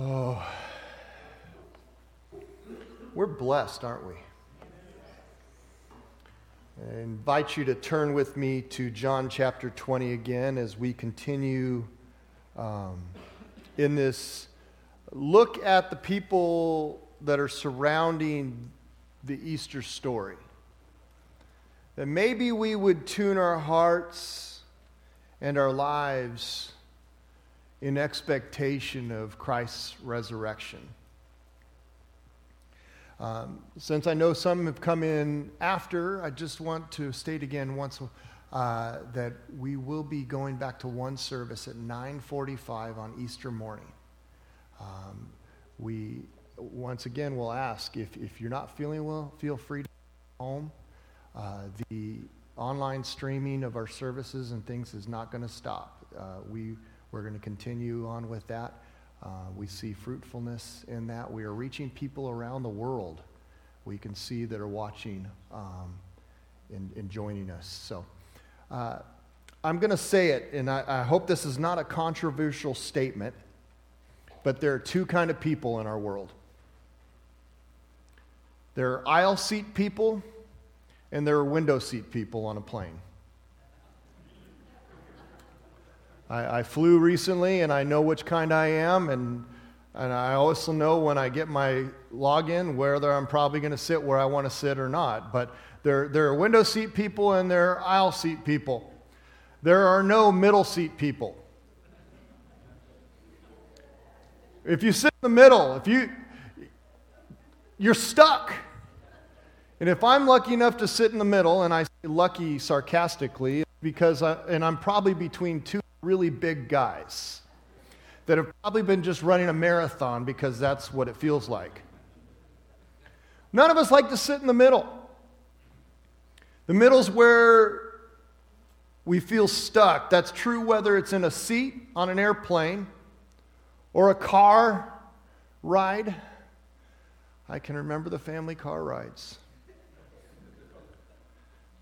Oh, we're blessed, aren't we? I invite you to turn with me to John chapter 20 again as we continue um, in this look at the people that are surrounding the Easter story. That maybe we would tune our hearts and our lives in expectation of Christ's resurrection. Um, since I know some have come in after, I just want to state again once uh, that we will be going back to one service at 9:45 on Easter morning. Um, we once again will ask if, if you're not feeling well, feel free to go home. Uh, the online streaming of our services and things is not going to stop. Uh, we we're going to continue on with that. Uh, we see fruitfulness in that. We are reaching people around the world. We can see that are watching um, and, and, joining us. So uh, I'm going to say it, and I, I hope this is not a controversial statement, but there are two kind of people in our world. There are aisle seat people, and there are window seat people on a plane. I, I, flew recently and I know which kind I am, and, and I also know when I get my login whether I'm probably going to sit where I want to sit or not. But there, there are window seat people and there are aisle seat people. There are no middle seat people. If you sit in the middle, if you you're stuck. And if I'm lucky enough to sit in the middle, and I say lucky sarcastically, because I, and I'm probably between two really big guys that have probably been just running a marathon because that's what it feels like. None of us like to sit in the middle. The middle's where we feel stuck. That's true whether it's in a seat on an airplane or a car ride. I can remember the family car rides.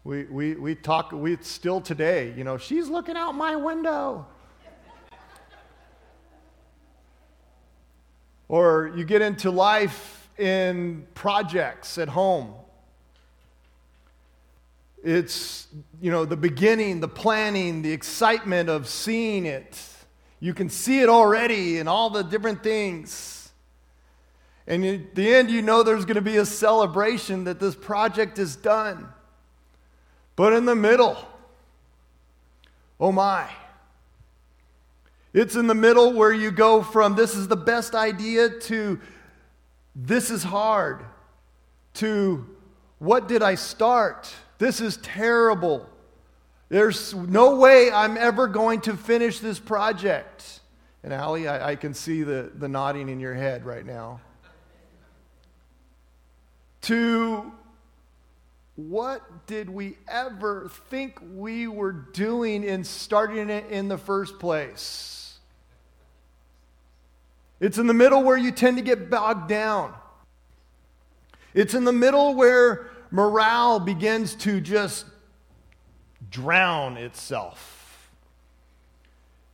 We, we, we talk, we still today, you know, she's looking out my window. or you get into life in projects at home. It's, you know, the beginning, the planning, the excitement of seeing it. You can see it already in all the different things. And at the end, you know there's going to be a celebration that this project is done. But in the middle, oh my. It's in the middle where you go from this is the best idea to this is hard to what did I start? This is terrible. There's no way I'm ever going to finish this project. And Allie, I, I can see the, the nodding in your head right now. To what did we ever think we were doing in starting it in the first place? It's in the middle where you tend to get bogged down. It's in the middle where morale begins to just drown itself.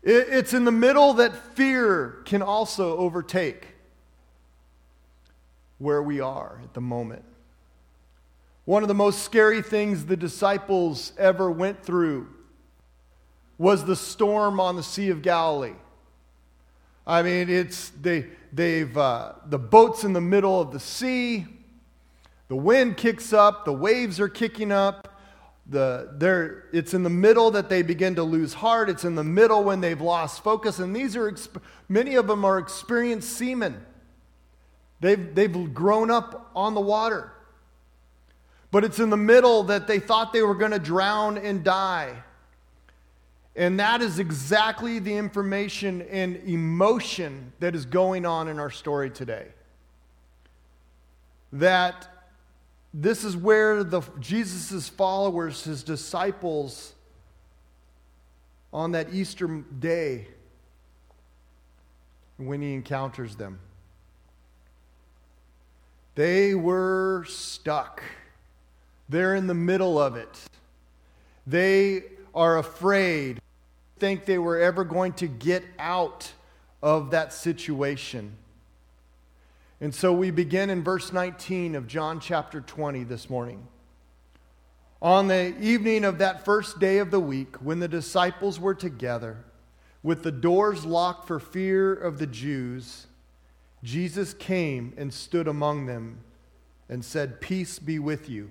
It's in the middle that fear can also overtake where we are at the moment. One of the most scary things the disciples ever went through was the storm on the Sea of Galilee. I mean, it's they they've uh, the boat's in the middle of the sea. The wind kicks up, the waves are kicking up. The, they're, it's in the middle that they begin to lose heart. It's in the middle when they've lost focus. And these are, many of them are experienced seamen. They've, they've grown up on the water. But it's in the middle that they thought they were going to drown and die. And that is exactly the information and emotion that is going on in our story today. That this is where Jesus' followers, his disciples, on that Easter day, when he encounters them, they were stuck. They're in the middle of it. They are afraid, think they were ever going to get out of that situation. And so we begin in verse 19 of John chapter 20 this morning. On the evening of that first day of the week, when the disciples were together, with the doors locked for fear of the Jews, Jesus came and stood among them and said, Peace be with you.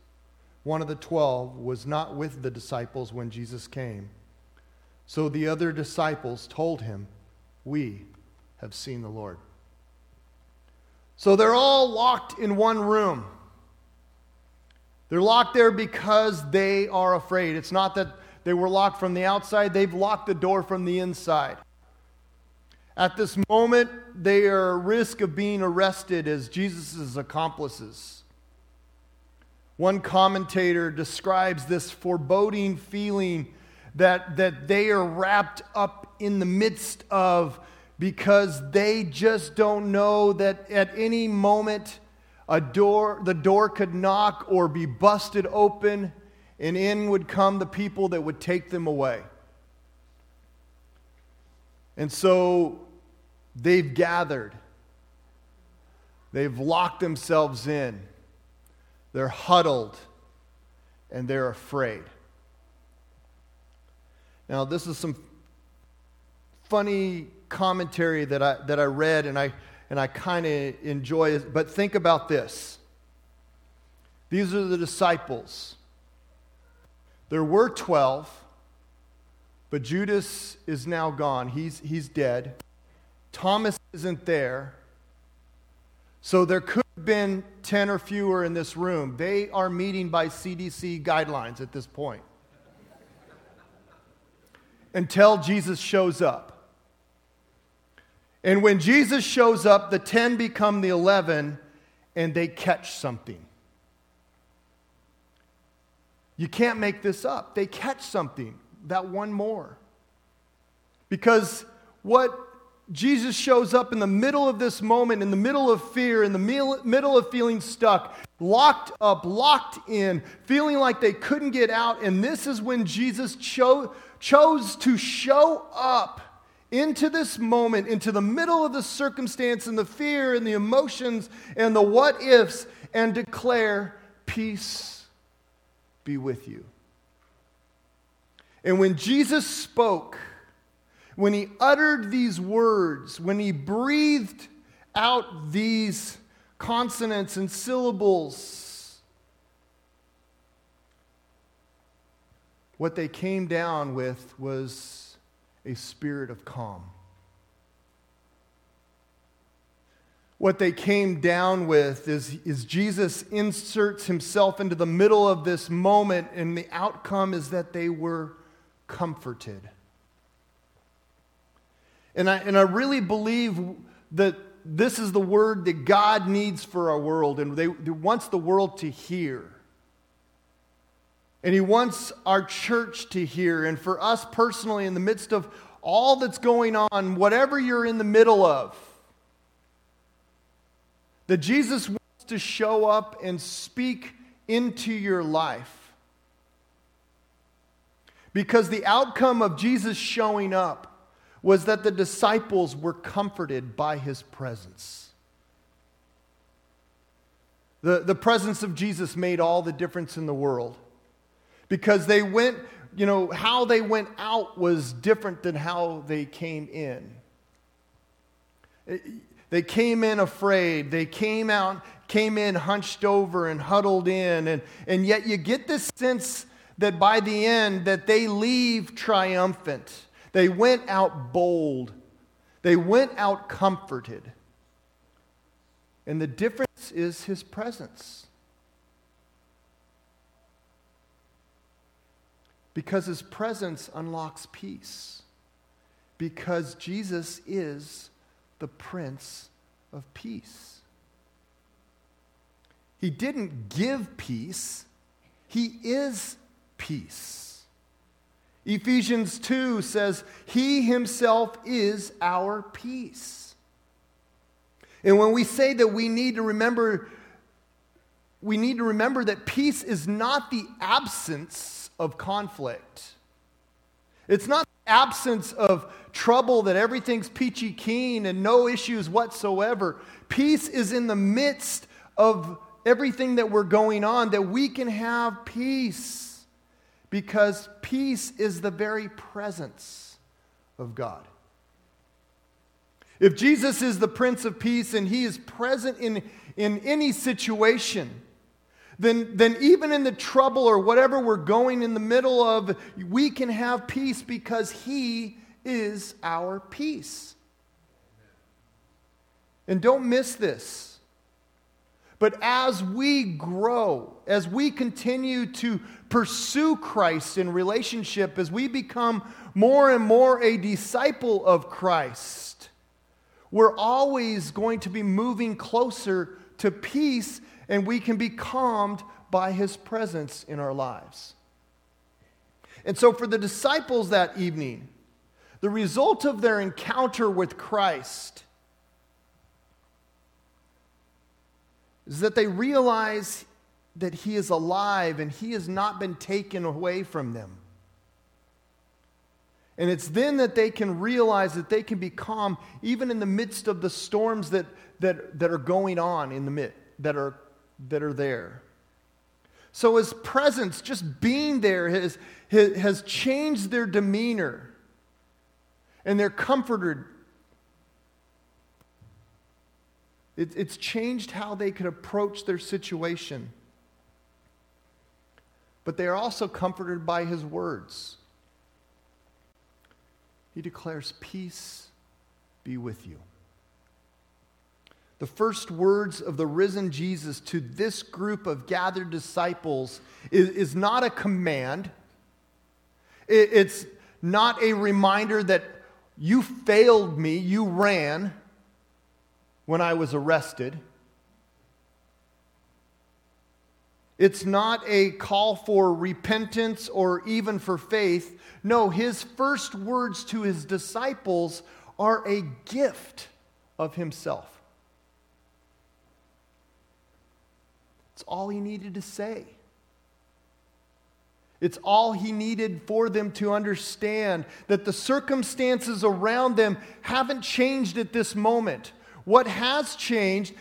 one of the twelve, was not with the disciples when Jesus came. So the other disciples told him, We have seen the Lord. So they're all locked in one room. They're locked there because they are afraid. It's not that they were locked from the outside, they've locked the door from the inside. At this moment, they are at risk of being arrested as Jesus' accomplices. One commentator describes this foreboding feeling that, that they are wrapped up in the midst of because they just don't know that at any moment a door, the door could knock or be busted open, and in would come the people that would take them away. And so they've gathered, they've locked themselves in, they're huddled, and they're afraid. Now, this is some funny commentary that I, that I read, and I, and I kind of enjoy it. But think about this these are the disciples. There were 12, but Judas is now gone. He's, he's dead. Thomas isn't there. So there could been 10 or fewer in this room. They are meeting by CDC guidelines at this point until Jesus shows up. And when Jesus shows up, the 10 become the 11 and they catch something. You can't make this up. They catch something, that one more. Because what Jesus shows up in the middle of this moment, in the middle of fear, in the middle of feeling stuck, locked up, locked in, feeling like they couldn't get out. And this is when Jesus cho- chose to show up into this moment, into the middle of the circumstance and the fear and the emotions and the what ifs, and declare, Peace be with you. And when Jesus spoke, when he uttered these words, when he breathed out these consonants and syllables, what they came down with was a spirit of calm. What they came down with is, is Jesus inserts himself into the middle of this moment, and the outcome is that they were comforted. And I, and I really believe that this is the word that God needs for our world, and they, wants the world to hear. And he wants our church to hear. And for us personally, in the midst of all that's going on, whatever you're in the middle of, that Jesus wants to show up and speak into your life. Because the outcome of Jesus showing up was that the disciples were comforted by his presence. The, the presence of Jesus made all the difference in the world because they went, you know, how they went out was different than how they came in. They came in afraid. They came out, came in hunched over and huddled in. And, and yet you get this sense that by the end that they leave triumphant. They went out bold. They went out comforted. And the difference is his presence. Because his presence unlocks peace. Because Jesus is the Prince of Peace. He didn't give peace, He is peace. Ephesians 2 says, He Himself is our peace. And when we say that we need to remember, we need to remember that peace is not the absence of conflict. It's not the absence of trouble that everything's peachy keen and no issues whatsoever. Peace is in the midst of everything that we're going on, that we can have peace because peace is the very presence of God. If Jesus is the Prince of Peace and he is present in, in any situation, then, then even in the trouble or whatever we're going in the middle of, we can have peace because he is our peace. And don't miss this. But as we grow, as we continue to pursue Christ in relationship, as we become more and more a disciple of Christ, we're always going to be moving closer to peace and we can be calmed by his presence in our lives. And so, for the disciples that evening, the result of their encounter with Christ is that they realize that he is alive and he has not been taken away from them. And it's then that they can realize that they can be calm even in the midst of the storms that, that, that are going on in the mid, that are, that are there. So his presence, just being there, has, has changed their demeanor. And they're comforted It, it's changed how they could approach their situation. But they are also comforted by his words. He declares, Peace be with you. The first words of the risen Jesus to this group of gathered disciples is, is not a command. It, it's not a reminder that you failed me, you ran when I was arrested. It's not a call for repentance or even for faith. No, his first words to his disciples are a gift of himself. It's all he needed to say. It's all he needed for them to understand that the circumstances around them haven't changed at this moment. What has changed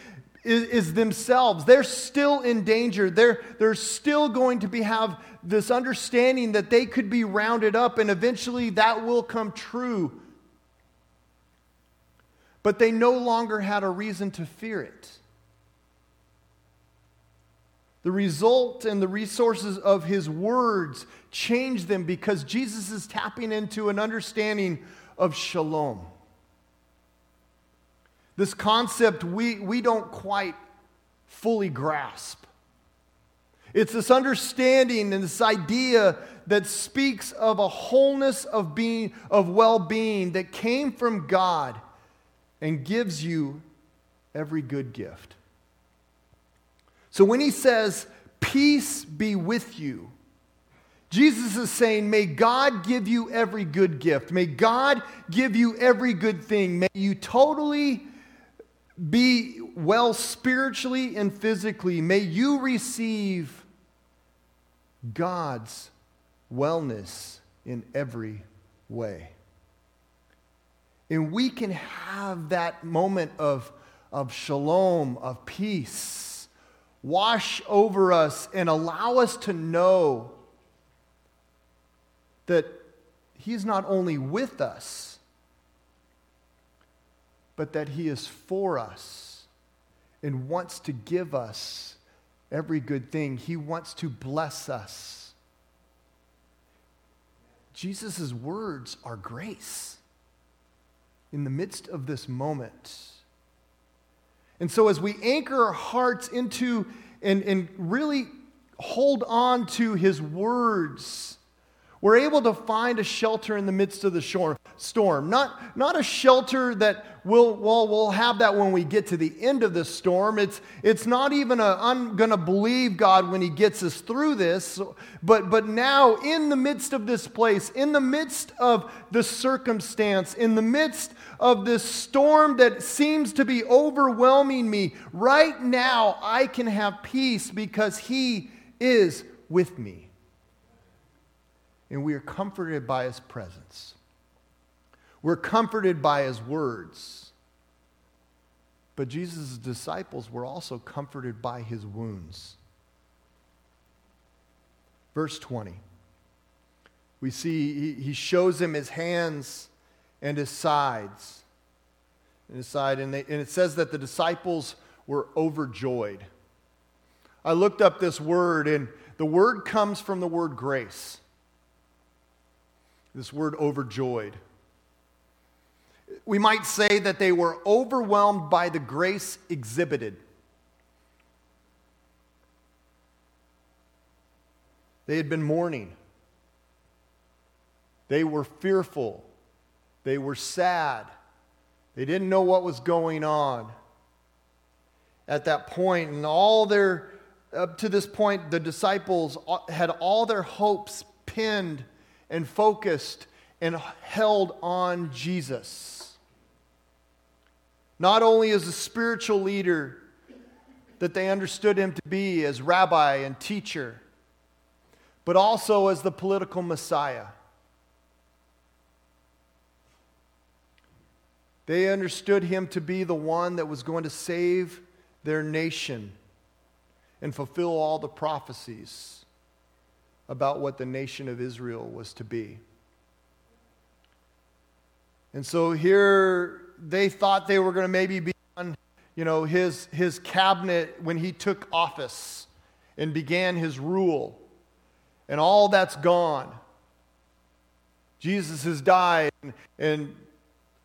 is, is, themselves. They're still in danger. They're, they're still going to be, have this understanding that they could be rounded up, and eventually that will come true. But they no longer had a reason to fear it. The result and the resources of his words changed them because Jesus is tapping into an understanding of shalom. This concept we, we don't quite fully grasp. It's this understanding and this idea that speaks of a wholeness of being of well-being that came from God and gives you every good gift. So when he says, Peace be with you, Jesus is saying, May God give you every good gift. May God give you every good thing. May you totally be well spiritually and physically. May you receive God's wellness in every way. And we can have that moment of, of shalom, of peace, wash over us and allow us to know that He's not only with us but that He is for us and wants to give us every good thing. He wants to bless us. Jesus' words are grace in the midst of this moment. And so, as we anchor our hearts into and, and really hold on to his words, we're able to find a shelter in the midst of the storm. Not, not a shelter that we'll, well, we'll have that when we get to the end of the storm. It's, it's not even a, I'm going to believe God when He gets us through this. But, but now, in the midst of this place, in the midst of the circumstance, in the midst of this storm that seems to be overwhelming me, right now I can have peace because He is with me and we are comforted by his presence. We're comforted by his words. But Jesus' disciples were also comforted by his wounds. Verse 20. We see he shows them his hands and his sides. And his side, and, they, and it says that the disciples were overjoyed. I looked up this word, and the word comes from the word grace. This word overjoyed. We might say that they were overwhelmed by the grace exhibited. They had been mourning. They were fearful. They were sad. They didn't know what was going on at that. And all their, up to this point, the disciples uh, had all their hopes pinned and focused and held on Jesus. Not only as a spiritual leader that they understood him to be as rabbi and teacher, but also as the political Messiah. They understood him to be the one that was going to save their nation and fulfill all the prophecies about what the nation of Israel was to be. And so here they thought they were going to maybe be on, you know, his, his cabinet when he took office and began his rule. And all that's gone. Jesus has died, and, and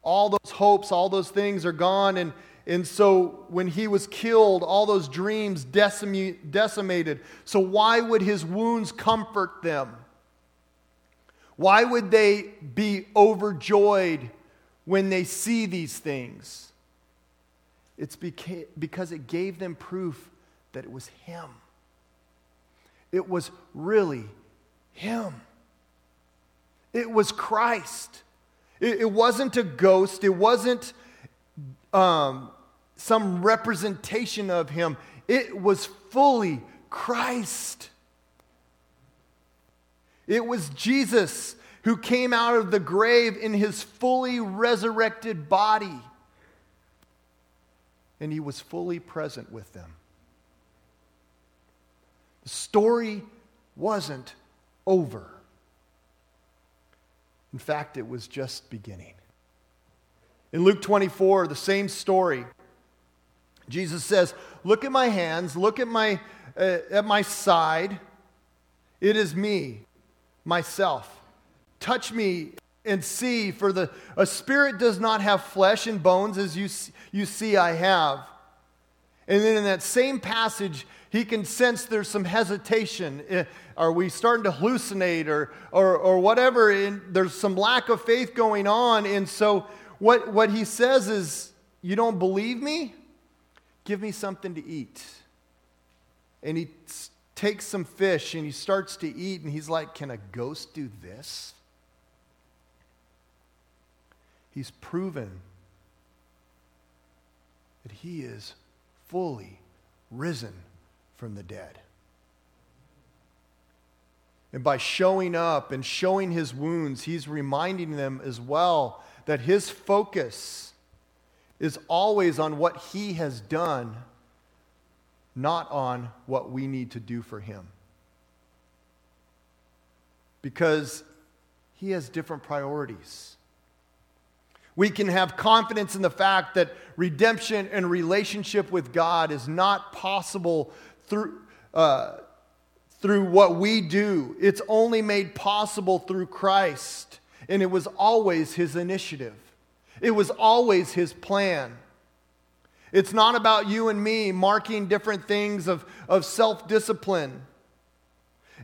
all those hopes, all those things are gone. And, and so when he was killed, all those dreams decimated. So why would his wounds comfort them? Why would they be overjoyed when they see these things? It's because it gave them proof that it was him. It was really him. It was Christ. It, wasn't a ghost. It wasn't um, some representation of him. It was fully Christ. It was Jesus who came out of the grave in his fully resurrected body. And he was fully present with them. The story wasn't over. In fact, it was just beginning. In Luke 24, the same story. Jesus says, Look at my hands, look at my, uh, at my side. It is me, myself. Touch me and see, for the, a spirit does not have flesh and bones as you, you see I have. And then in that same passage, he can sense there's some hesitation. Eh, are we starting to hallucinate or, or, or whatever? And there's some lack of faith going on. And so what, what he says is, You don't believe me? Give me something to eat. And he takes some fish and he starts to eat, and he's like, Can a ghost do this? He's proven that he is fully risen from the dead. And by showing up and showing his wounds, he's reminding them as well that his focus is always on what he has done, not on what we need to do for him. Because he has different priorities. We can have confidence in the fact that redemption and relationship with God is not possible through, uh, through what we do. It's only made possible through Christ, and it was always his initiative. It was always his plan. It's not about you and me marking different things of, of self discipline.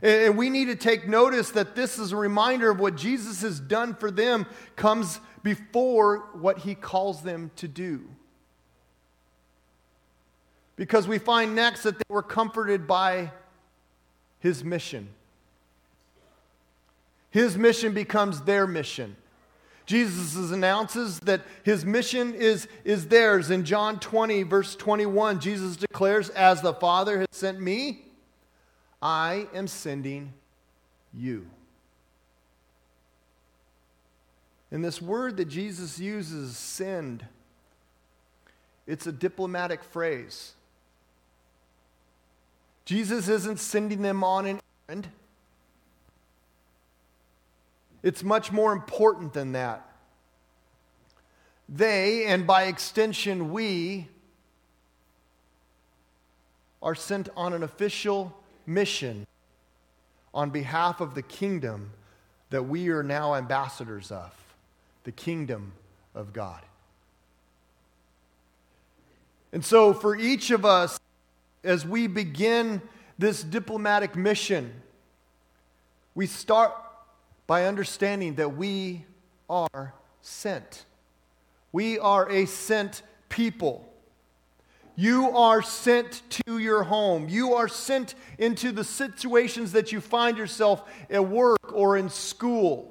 And we need to take notice that this is a reminder of what Jesus has done for them, comes before what he calls them to do. Because we find next that they were comforted by his mission. His mission becomes their mission. Jesus announces that his mission is, is theirs. In John 20, verse 21, Jesus declares, As the Father has sent me, I am sending you. And this word that Jesus uses, send, it's a diplomatic phrase. Jesus isn't sending them on an errand. It's much more important than that. They, and by extension we, are sent on an official mission on behalf of the kingdom that we are now ambassadors of the kingdom of God. And so, for each of us, as we begin this diplomatic mission, we start by understanding that we are sent. We are a sent people. You are sent to your home. You are sent into the situations that you find yourself at work or in school.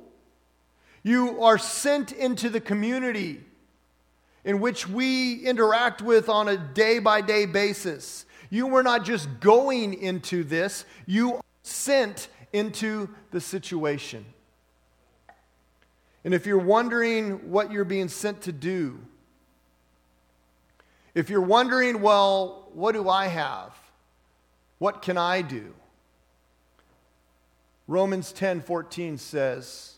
You are sent into the community in which we interact with on a day by day basis. You were not just going into this, you are sent into the situation. And if you're wondering what you're being sent to do, if you're wondering, well, what do I have? What can I do? Romans 10 14 says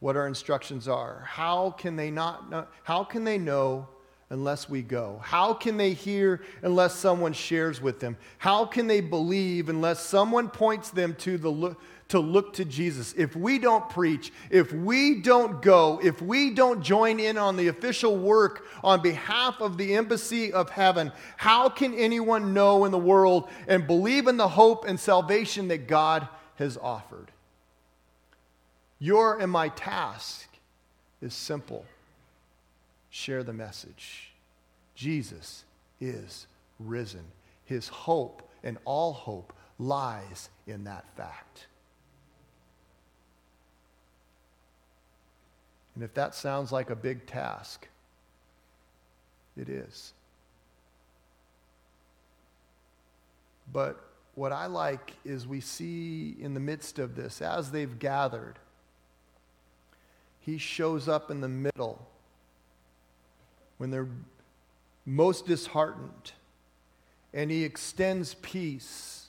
what our instructions are. How can they not know, how can they know unless we go? How can they hear unless someone shares with them? How can they believe unless someone points them to the to look to Jesus. If we don't preach, if we don't go, if we don't join in on the official work on behalf of the embassy of heaven, how can anyone know in the world and believe in the hope and salvation that God has offered? Your and my task is simple share the message. Jesus is risen. His hope and all hope lies in that fact. And if that sounds like a big task, it is. But what I like is we see in the midst of this, as they've gathered, he shows up in the middle when they're most disheartened and he extends peace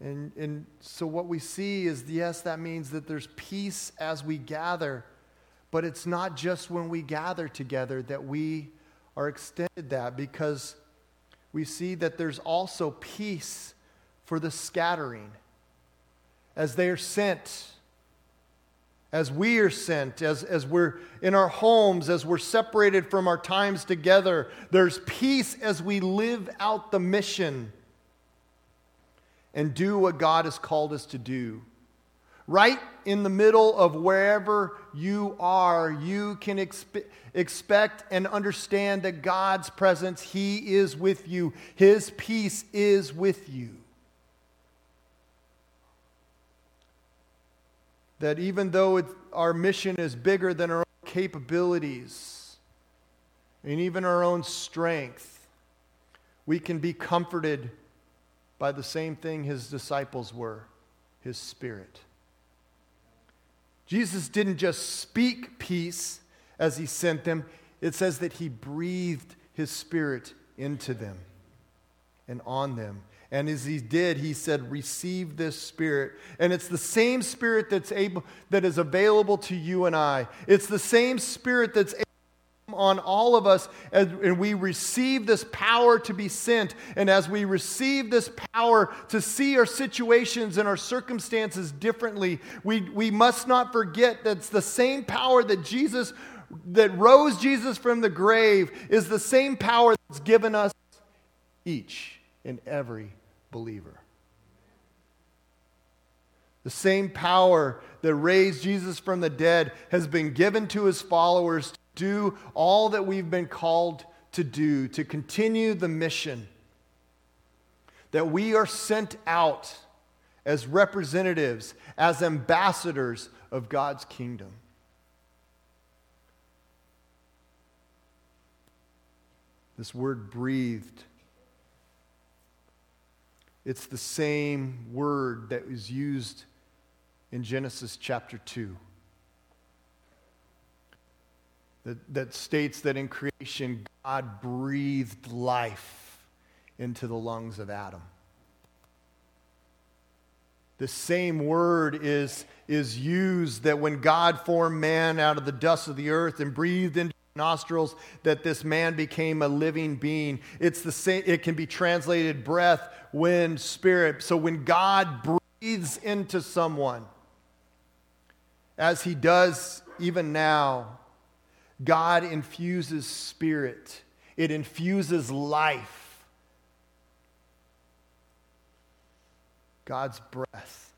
And, and so what we see is yes, that means that there's peace as we gather, but it's not just when we gather together that we are extended that because we see that there's also peace for the scattering as they are sent as we are sent, as, as we're in our homes, as we're separated from our times together. There's peace as we live out the mission and do what God has called us to do. Right in the middle of wherever you are, you can expe- expect and understand that God's presence, He is with you. His peace is with you. That even though our mission is bigger than our own capabilities and even our own strength, we can be comforted by the same thing his disciples were his spirit. Jesus didn't just speak peace as he sent them, it says that he breathed his spirit into them and on them. And as he did, he said, Receive this spirit. And it's the same spirit that's able, that is available to you and I. It's the same spirit that's on all of us as, and we receive this power to be sent. And as we receive this power to see our situations and our circumstances differently, we, we must not forget that it's the same power that Jesus, that rose Jesus from the grave, is the same power that's given us each and every believer. The same power that raised Jesus from the dead has been given to his followers do all that we've been called to do, to continue the mission. That we are sent out as representatives, as ambassadors of God's kingdom. This word breathed it's the same word that was used in Genesis chapter 2 that, that states that in creation, God breathed life into the lungs of Adam. The same word is, is used that when God formed man out of the dust of the earth and breathed into nostrils that this man became a living being it's the same it can be translated breath wind spirit so when god breathes into someone as he does even now god infuses spirit it infuses life god's breath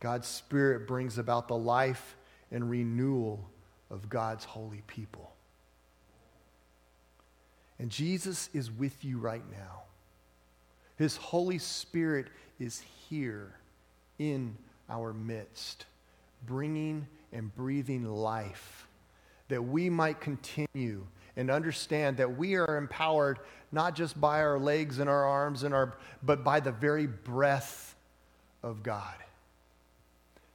god's spirit brings about the life and renewal of God's holy people. And Jesus is with you right now. His Holy Spirit is here in our midst, bringing and breathing life that we might continue and understand that we are empowered not just by our legs and our arms and our but by the very breath of God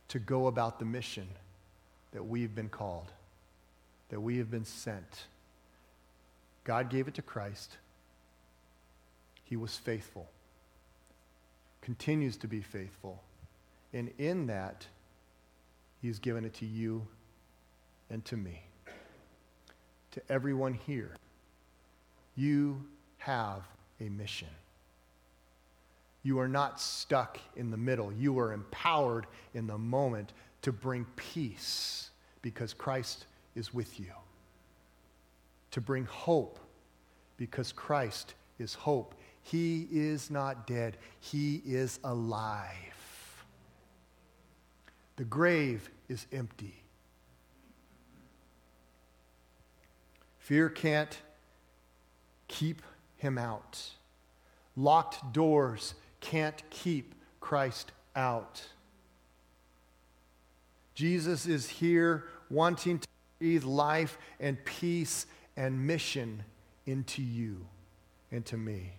to go about the mission that we've been called that we have been sent. God gave it to Christ. He was faithful, continues to be faithful. And in that, He's given it to you and to me, to everyone here. You have a mission. You are not stuck in the middle. You are empowered in the moment to bring peace because Christ is with you. To bring hope because Christ is hope. He is not dead, He is alive. The grave is empty. Fear can't keep him out. Locked doors can't keep Christ out. Jesus is here wanting to breathe life and peace and mission into you and to me.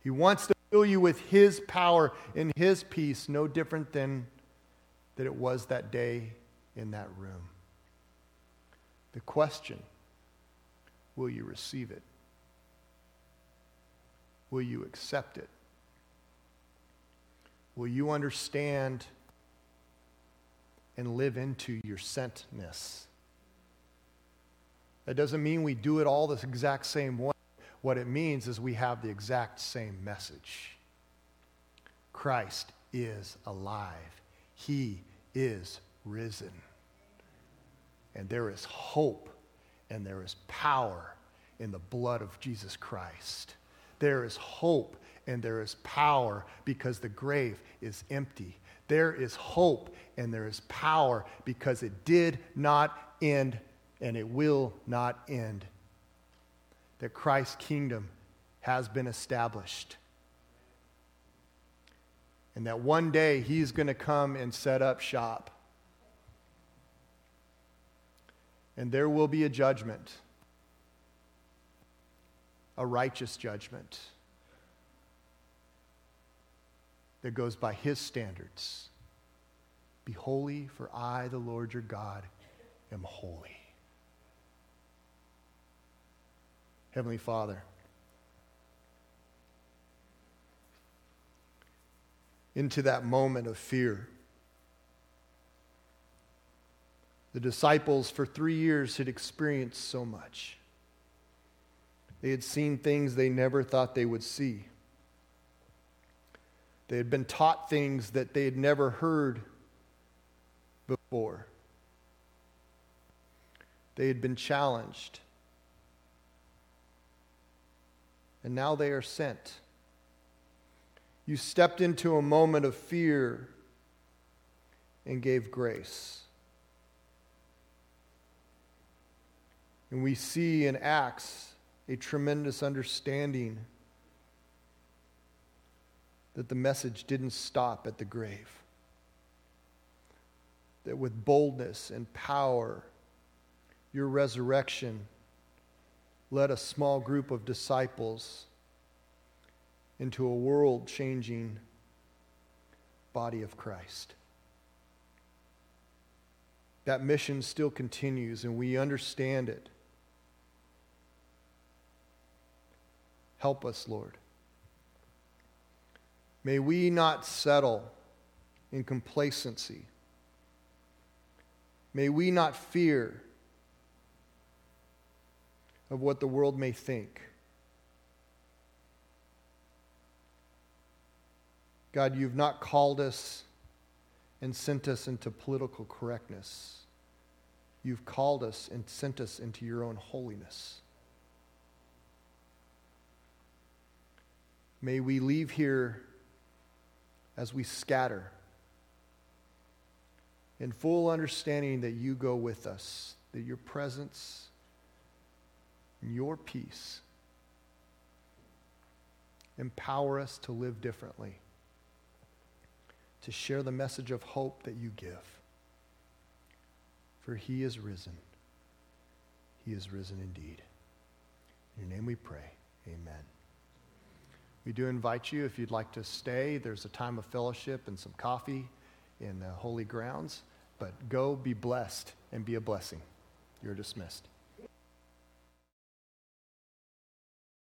He wants to fill you with His power and His peace, no different than that it was that day in that room. The question will you receive it? Will you accept it? Will you understand and live into your sentness? That doesn't mean we do it all the exact same way. What it means is we have the exact same message Christ is alive, He is risen. And there is hope and there is power in the blood of Jesus Christ. There is hope and there is power because the grave is empty. There is hope and there is power because it did not end and it will not end. That Christ's kingdom has been established. And that one day he's going to come and set up shop. And there will be a judgment, a righteous judgment that goes by his standards. Be holy, for I, the Lord your God, am holy. Heavenly Father, into that moment of fear. The disciples, for three years, had experienced so much. They had seen things they never thought they would see. They had been taught things that they had never heard before. They had been challenged. and now they are sent. You stepped into a moment of fear and gave grace. And we see in Acts a tremendous understanding that the message didn't stop at the grave. That with boldness and power, your resurrection led a small group of disciples into a world changing body of Christ. That mission still continues, and we understand it. Help us, Lord. May we not settle in complacency. May we not fear of what the world may think. God, you've not called us and sent us into political correctness. You've called us and sent us into your own holiness. May we leave here as we scatter in full understanding that you go with us, that your presence and your peace empower us to live differently, to share the message of hope that you give. For he is risen. He is risen indeed. In your name we pray. Amen. We do invite you, if you'd like to stay, there's a time of fellowship and some coffee in the holy grounds. But go be blessed and be a blessing. You're dismissed.